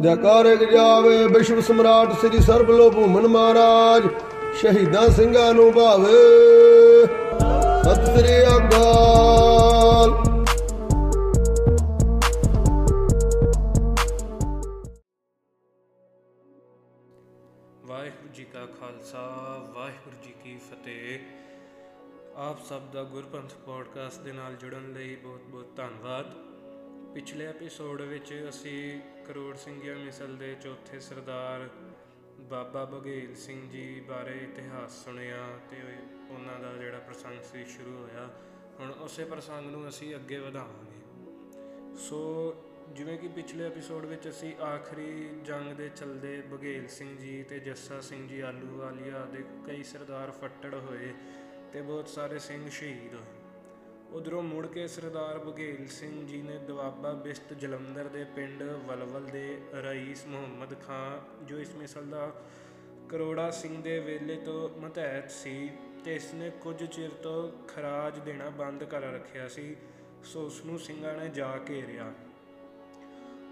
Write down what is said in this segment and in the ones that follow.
ਜਕਾਰੇ ਜਾਵੇ, ਵਿਸ਼ਵ ਸਮਰਾਟ ਸ੍ਰੀ ਸਰਬਲੋ ਭੂਮਨ ਮਹਾਰਾਜ, ਸ਼ਹੀਦਾਂ ਸਿੰਘਾਂ ਨੂੰ ਭਾਵੇ। ਸਤਿ ਸ੍ਰੀ ਅਕਾਲ। ਵਾਹਿਗੁਰੂ ਜੀ ਕਾ ਖਾਲਸਾ, ਵਾਹਿਗੁਰੂ ਜੀ ਕੀ ਫਤਿਹ। ਆਪ ਸਭ ਦਾ ਗੁਰਪੰਥ ਪੋਡਕਾਸਟ ਦੇ ਨਾਲ ਜੁੜਨ ਲਈ ਬਹੁਤ-ਬਹੁਤ ਧੰਨਵਾਦ। ਪਿਛਲੇ ਐਪੀਸੋਡ ਵਿੱਚ ਅਸੀਂ ਕਰੋੜ ਸਿੰਘਿਆ ਮਿਸਲ ਦੇ ਚੌਥੇ ਸਰਦਾਰ ਬਾਬਾ ਬਘੇਲ ਸਿੰਘ ਜੀ ਬਾਰੇ ਇਤਿਹਾਸ ਸੁਣਿਆ ਤੇ ਉਹਨਾਂ ਦਾ ਜਿਹੜਾ ਪ੍ਰਸੰਗ ਸੀ ਸ਼ੁਰੂ ਹੋਇਆ। ਹੁਣ ਉਸੇ ਪ੍ਰਸੰਗ ਨੂੰ ਅਸੀਂ ਅੱਗੇ ਵਧਾਵਾਂਗੇ। ਸੋ ਜਿਵੇਂ ਕਿ ਪਿਛਲੇ ਐਪੀਸੋਡ ਵਿੱਚ ਅਸੀਂ ਆਖਰੀ ਜੰਗ ਦੇ ਚਲਦੇ ਬਘੇਲ ਸਿੰਘ ਜੀ ਤੇ ਜੱਸਾ ਸਿੰਘ ਜੀ ਆਲੂਵਾਲੀਆ ਦੇ ਕਈ ਸਰਦਾਰ ਫੱਟੜ ਹੋਏ। ਤੇ ਬਹੁਤ ਸਾਰੇ ਸਿੰਘ ਸ਼ਹੀਦ ਹੋਏ। ਉਧਰੋਂ ਮੁੜ ਕੇ ਸਰਦਾਰ ਬਘੇਲ ਸਿੰਘ ਜੀ ਨੇ ਦਵਾਬਾ ਬਿਸਤ ਜਲੰਧਰ ਦੇ ਪਿੰਡ ਵਲਵਲ ਦੇ ਰਈਸ ਮੁਹੰਮਦ ਖਾਂ, ਜੋ ਇਸ ਮਿਸਲ ਦਾ ਕਰੋੜਾ ਸਿੰਘ ਦੇ ਵੇਲੇ ਤੋਂ ਮਤਹਿਤ ਸੀ ਤੇ ਇਸ ਨੇ ਕੁਝ ਚਿਰ ਤੋਂ ਖਰਾਜ ਦੇਣਾ ਬੰਦ ਕਰ ਰੱਖਿਆ ਸੀ, ਸੋ ਉਸ ਨੂੰ ਸਿੰਘਾਂ ਨੇ ਜਾ ਘੇਰਿਆ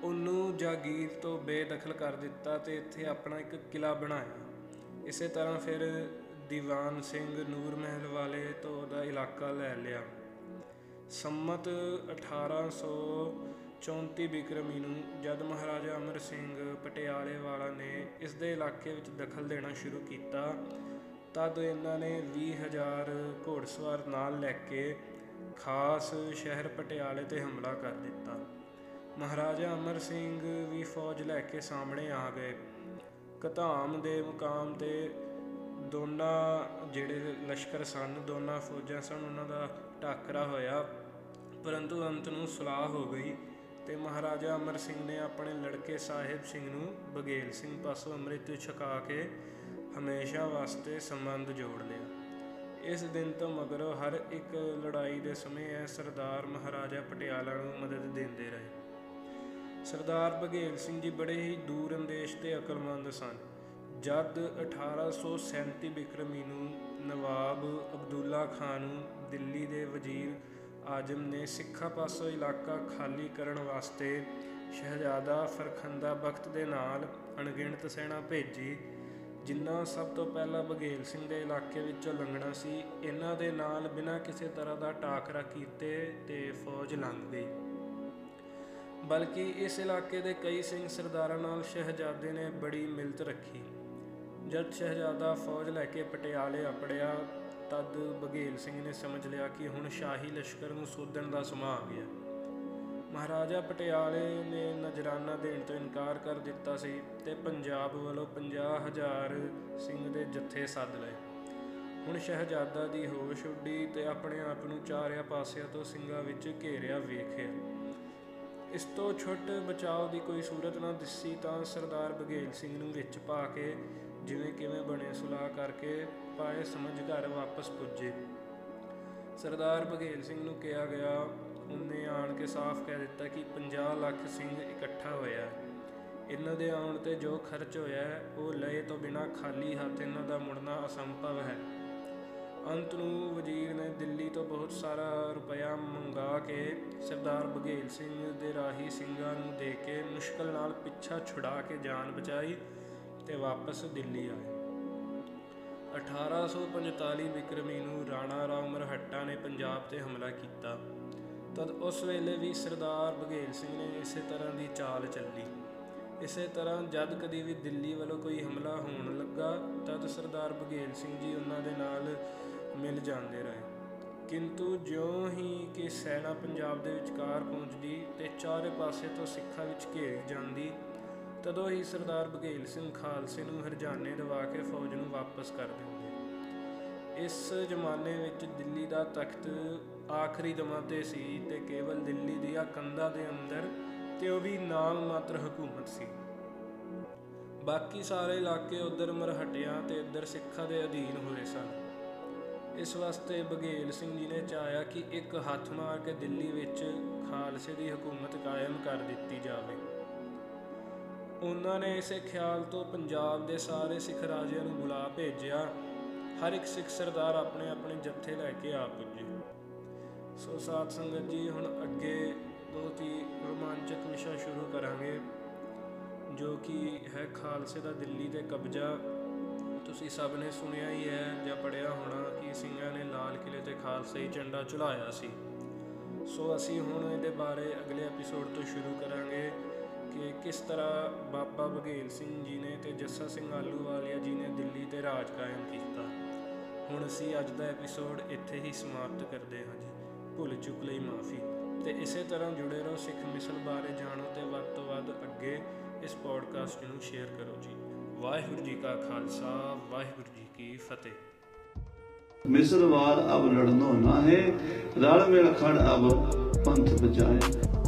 ਉਹਨੂੰ ਜਾਗੀਰ ਤੋਂ ਬੇਦਖਲ ਕਰ ਦਿੱਤਾ ਤੇ ਇੱਥੇ ਆਪਣਾ ਇੱਕ ਕਿਲਾ ਬਣਾਇਆ। ਇਸੇ ਤਰ੍ਹਾਂ ਫਿਰ ਦੀਵਾਨ ਸਿੰਘ ਨੂਰ ਮਹਿਲ ਵਾਲੇ ਤੋਂ ਉਹਦਾ ਇਲਾਕਾ ਲੈ ਲਿਆ। ਸੰਮਤ 1834 ਬਿਕਰਮੀ ਨੂੰ ਜਦ ਮਹਾਰਾਜਾ ਅਮਰ ਸਿੰਘ ਪਟਿਆਲੇ ਵਾਲਾ ਨੇ ਇਸ ਦੇ ਇਲਾਕੇ ਵਿੱਚ ਦਖਲ ਦੇਣਾ ਸ਼ੁਰੂ ਕੀਤਾ, ਤਦ ਇਹਨਾਂ ਨੇ 20000 ਘੋੜਸਵਾਰ ਨਾਲ ਲੈ ਕੇ ਖਾਸ ਸ਼ਹਿਰ ਪਟਿਆਲੇ ਤੇ ਹਮਲਾ ਕਰ ਦਿੱਤਾ। ਮਹਾਰਾਜਾ ਅਮਰ ਸਿੰਘ ਵੀ ਫੌਜ ਲੈ ਕੇ ਸਾਹਮਣੇ ਆ ਗਏ। ਕਧਾਮ ਦੇ ਮੁਕਾਮ ਤੇ ਦੋਨਾਂ ਜਿਹੜੇ ਲਸ਼ਕਰ ਸਨ, ਦੋਨਾਂ ਫੌਜਾਂ ਸਨ, ਉਹਨਾਂ ਦਾ ਟਾਕਰਾ ਹੋਇਆ। ਪਰੰਤੂ ਅੰਤ ਨੂੰ ਸੁਲਾਹ ਹੋ ਗਈ ਤੇ ਮਹਾਰਾਜਾ ਅਮਰ ਸਿੰਘ ਨੇ ਆਪਣੇ ਲੜਕੇ ਸਾਹਿਬ ਸਿੰਘ ਨੂੰ ਬਗੇਲ ਸਿੰਘ ਪਾਸੋਂ ਅੰਮ੍ਰਿਤ ਛਕਾ ਕੇ ਹਮੇਸ਼ਾ ਵਾਸਤੇ ਸੰਬੰਧ ਜੋੜ ਲਿਆ। ਇਸ ਦਿਨ ਤੋਂ ਮਗਰੋਂ ਹਰ ਇੱਕ ਲੜਾਈ ਦੇ ਸਮੇਂ ਇਹ ਸਰਦਾਰ ਮਹਾਰਾਜਾ ਪਟਿਆਲਾ ਨੂੰ ਮਦਦ ਦਿੰਦੇ ਰਹੇ। ਸਰਦਾਰ ਬਘੇਲ ਸਿੰਘ ਜੀ ਬੜੇ ਹੀ ਦੂਰ ਅੰਦੇਸ਼ ਤੇ ਅਕਲਮੰਦ ਸਨ। ਜਦ 1837 ਬਿਕਰਮੀ ਨੂੰ ਨਵਾਬ ਅਬਦੁੱਲਾ ਖਾਨ ਨੂੰ ਦਿੱਲੀ ਦੇ ਵਜ਼ੀਰ ਆਜਮ ਨੇ ਸਿੱਖਾਂ ਪਾਸੋਂ ਇਲਾਕਾ ਖਾਲੀ ਕਰਨ ਵਾਸਤੇ ਸ਼ਹਿਜ਼ਾਦਾ ਫਰਖੰਦਾ ਬਖਤ ਦੇ ਨਾਲ ਅਣਗਿਣਤ ਸੈਨਾ ਭੇਜੀ ਜਿਨ੍ਹਾਂ ਸਭ ਤੋਂ ਪਹਿਲਾਂ ਬਘੇਲ ਸਿੰਘ ਦੇ ਇਲਾਕੇ ਵਿੱਚੋਂ ਲੰਘਣਾ ਸੀ, ਇਹਨਾਂ ਦੇ ਨਾਲ ਬਿਨਾਂ ਕਿਸੇ ਤਰ੍ਹਾਂ ਦਾ ਟਾਕਰਾ ਕੀਤੇ ਤੇ ਫੌਜ ਲੰਘ ਗਈ। ਬਲਕਿ ਇਸ ਇਲਾਕੇ ਦੇ ਕਈ ਸਿੰਘ ਸਰਦਾਰਾਂ ਨਾਲ ਸ਼ਹਿਜ਼ਾਦੇ ਨੇ ਬੜੀ ਮਿਲਤ ਰੱਖੀ। ਜਦ ਸ਼ਹਿਜ਼ਾਦਾ ਫੌਜ ਲੈ ਕੇ ਪਟਿਆਲੇ ਅਪੜਿਆ ਤਦ ਬਘੇਲ ਸਿੰਘ ਨੇ ਸਮਝ ਲਿਆ ਕਿ ਹੁਣ ਸ਼ਾਹੀ ਲਸ਼ਕਰ ਨੂੰ ਸੋਧਣ ਦਾ ਸਮਾਂ ਆ ਗਿਆ। ਮਹਾਰਾਜਾ ਪਟਿਆਲੇ ਨੇ ਨਜਰਾਨਾ ਦੇਣ ਤੋਂ ਇਨਕਾਰ ਕਰ ਦਿੱਤਾ ਸੀ ਤੇ ਪੰਜਾਬ ਵੱਲੋਂ 50000 ਸਿੰਘ ਦੇ ਜੱਥੇ ਸੱਦ ਲਏ। ਹੁਣ ਸ਼ਹਿਜ਼ਾਦਾ ਦੀ ਹੋਸ਼ ਉੱਡੀ ਤੇ ਆਪਣੇ ਆਪ ਨੂੰ ਚਾਰਿਆਂ ਪਾਸਿਆਂ ਤੋਂ ਸਿੰਘਾਂ ਵਿੱਚ ਘੇਰਿਆ ਵੇਖਿਆ। ਇਸ ਤੋਂ ਛੁੱਟ ਬਚਾਅ ਦੀ ਕੋਈ ਸੂਰਤ ਨਾ ਦਿਸੀ ਤਾਂ ਸਰਦਾਰ ਬਘੇਲ ਸਿੰਘ ਨੂੰ ਵਿੱਚ ਪਾ ਕੇ ਜਿਵੇਂ ਕਿਵੇਂ ਬਣੇ ਸੁਲਾਹ ਕਰਕੇ ਪਾਏ ਸਮਝ ਘਰ ਵਾਪਸ ਪੁੱਜੇ। ਸਰਦਾਰ ਬਘੇਲ ਸਿੰਘ ਨੂੰ ਕਿਹਾ ਗਿਆ, ਉਹਨੇ ਆਣ ਕੇ ਸਾਫ਼ ਕਹਿ ਦਿੱਤਾ ਕਿ 50 ਲੱਖ ਸਿੰਘ ਇਕੱਠਾ ਹੋਇਆ। ਇਹਨਾਂ ਦੇ ਆਉਣ ਤੇ ਜੋ ਖਰਚ ਹੋਇਆ, ਉਹ ਲਏ ਤੋਂ ਬਿਨਾ ਖਾਲੀ ਹੱਥ ਇਹਨਾਂ ਦਾ ਮੁੜਨਾ ਅਸੰਭਵ ਹੈ। ਅੰਤ ਨੂੰ ਵਜ਼ੀਰ ਨੇ ਦਿੱਲੀ ਤੋਂ ਬਹੁਤ ਸਾਰਾ ਰੁਪਇਆ ਮੰਗਾ ਕੇ ਸਰਦਾਰ ਬਘੇਲ ਸਿੰਘ ਦੇ ਰਾਹੀ ਸਿੰਘਾਂ ਨੂੰ ਦੇ ਕੇ ਮੁਸ਼ਕਲ ਨਾਲ ਪਿੱਛਾ ਛੁਡਾ ਕੇ ਜਾਨ ਬਚਾਈ। ਤੇ ਵਾਪਸ ਦਿੱਲੀ ਆਏ। 1845 ਬਿਕਰਮੀ ਨੂੰ ਰਾਣਾ ਰਾਓ ਮਰਹੱਟਾ ਨੇ ਪੰਜਾਬ ਤੇ ਹਮਲਾ ਕੀਤਾ। ਤਦ ਉਸ ਵੇਲੇ ਵੀ ਸਰਦਾਰ ਬਘੇਲ ਸਿੰਘ ਨੇ ਇਸੇ ਤਰ੍ਹਾਂ ਦੀ ਚਾਲ ਚੱਲੀ। ਇਸੇ ਤਰ੍ਹਾਂ ਜਦ ਕਦੀ ਵੀ ਦਿੱਲੀ ਵੱਲੋਂ ਕੋਈ ਹਮਲਾ ਹੋਣ ਲੱਗਾ, ਤਦ ਸਰਦਾਰ ਬਘੇਲ ਸਿੰਘ ਜੀ ਉਹਨਾਂ ਦੇ ਨਾਲ ਮਿਲ ਜਾਂਦੇ ਰਹੇ। ਕਿੰਤੂ ਜਿਉਂ ਹੀ ਕਿ ਸੈਨਾ ਪੰਜਾਬ ਦੇ ਵਿਚਕਾਰ ਪਹੁੰਚਦੀ ਤੇ ਚਾਰੇ ਪਾਸੇ ਤੋਂ ਸਿੱਖਾਂ ਵਿੱਚ ਘੇਰੀ ਜਾਂਦੀ ਤਦੋਂ ਹੀ ਸਰਦਾਰ ਬਘੇਲ ਸਿੰਘ ਖਾਲਸੇ ਨੂੰ ਹਰਜਾਨੇ ਦਵਾ ਕੇ ਫੌਜ ਨੂੰ ਵਾਪਸ ਕਰ ਦਿੰਦੇ। ਇਸ ਜ਼ਮਾਨੇ ਵਿੱਚ ਦਿੱਲੀ ਦਾ ਤਖਤ ਆਖਰੀ ਦਮਾਂ ਤੇ ਸੀ ਤੇ ਕੇਵਲ ਦਿੱਲੀ ਦੀਆਂ ਕੰਧਾਂ ਦੇ ਅੰਦਰ ਤੇ ਉਹ ਵੀ ਨਾਮ ਮਾਤਰ ਹਕੂਮਤ ਸੀ। ਬਾਕੀ ਸਾਰੇ ਇਲਾਕੇ ਉਧਰ ਮਰਹਟਿਆਂ ਤੇ ਇੱਧਰ ਸਿੱਖਾਂ ਦੇ ਅਧੀਨ ਹੋਏ ਸਨ। ਇਸ ਵਾਸਤੇ ਬਘੇਲ ਸਿੰਘ ਜੀ ਨੇ ਚਾਹਿਆ ਕਿ ਇੱਕ ਹੱਥ ਮਾਰ ਕੇ ਦਿੱਲੀ ਵਿੱਚ ਖਾਲਸੇ ਦੀ ਹਕੂਮਤ ਕਾਇਮ ਕਰ ਦਿੱਤੀ ਜਾਵੇ। ਉਹਨਾਂ ਨੇ ਇਸੇ ਖਿਆਲ ਤੋਂ ਪੰਜਾਬ ਦੇ ਸਾਰੇ ਸਿੱਖ ਰਾਜਿਆਂ ਨੂੰ ਬੁਲਾ ਭੇਜਿਆ। ਹਰ ਇੱਕ ਸਿੱਖ ਸਰਦਾਰ ਆਪਣੇ ਆਪਣੇ ਜੱਥੇ ਲੈ ਕੇ ਆ ਪੁੱਜੇ। ਸੋ ਸਾਧ ਸੰਗਤ ਜੀ, ਹੁਣ ਅੱਗੇ ਬਹੁਤ ਹੀ ਰੋਮਾਂਚਕ ਵਿਸ਼ਾ ਸ਼ੁਰੂ ਕਰਾਂਗੇ, ਜੋ ਕਿ ਹੈ ਖਾਲਸੇ ਦਾ ਦਿੱਲੀ ਤੇ ਕਬਜ਼ਾ। ਤੁਸੀਂ ਸਭ ਨੇ ਸੁਣਿਆ ਹੀ ਹੈ ਜਾਂ ਪੜਿਆ ਹੋਣਾ ਕਿ ਸਿੰਘਾਂ ਨੇ ਲਾਲ ਕਿਲੇ ਤੇ ਖਾਲਸੇ ਝੰਡਾ ਝੁਲਾਇਆ ਸੀ। ਸੋ ਅਸੀਂ ਹੁਣ ਇਹਦੇ ਬਾਰੇ ਅਗਲੇ ਐਪੀਸੋਡ ਤੋਂ ਸ਼ੁਰੂ ਕਰਾਂਗੇ। ਕਿ ਕਿਸ ਤਰ੍ਹਾਂ ਬਾਬਾ ਬਘੇਲ ਸਿੰਘ ਜੀ ਨੇ ਤੇ ਜੱਸਾ ਸਿੰਘ ਆਲੂਵਾਲੀਆ ਜੀ ਨੇ ਦਿੱਲੀ ਤੇ ਰਾਜ ਕਾਇਮ ਕੀਤਾ। ਹੁਣ ਅਸੀਂ ਅੱਜ ਦਾ ਐਪੀਸੋਡ ਇੱਥੇ ਹੀ ਸਮਾਪਤ ਕਰਦੇ ਹਾਂ ਜੀ। ਭੁੱਲ ਚੁੱਕ ਲਈ ਮਾਫੀ। ਤੇ ਇਸੇ ਤਰ੍ਹਾਂ ਜੁੜੇ ਰਹੋ ਸਿੱਖ ਮਿਸਲ ਬਾਰੇ ਜਾਣੋ ਤੇ ਵੱਧ ਤੋਂ ਵੱਧ ਅੱਗੇ ਇਸ ਪੋਡਕਾਸਟ ਨੂੰ ਸ਼ੇਅਰ ਕਰੋ ਜੀ। ਵਾਹਿਗੁਰੂ ਜੀ ਕਾ ਖਾਲਸਾ, ਵਾਹਿਗੁਰੂ ਜੀ ਕੀ ਫਤਿਹ। ਮਿਸਲਵਾਰ ਅਬ ਲੜਨੋ ਨਾ ਹੈ ਰਲ ਮਿਲ ਖੜ ਅਬ ਪੰਥ ਬਚਾਏ।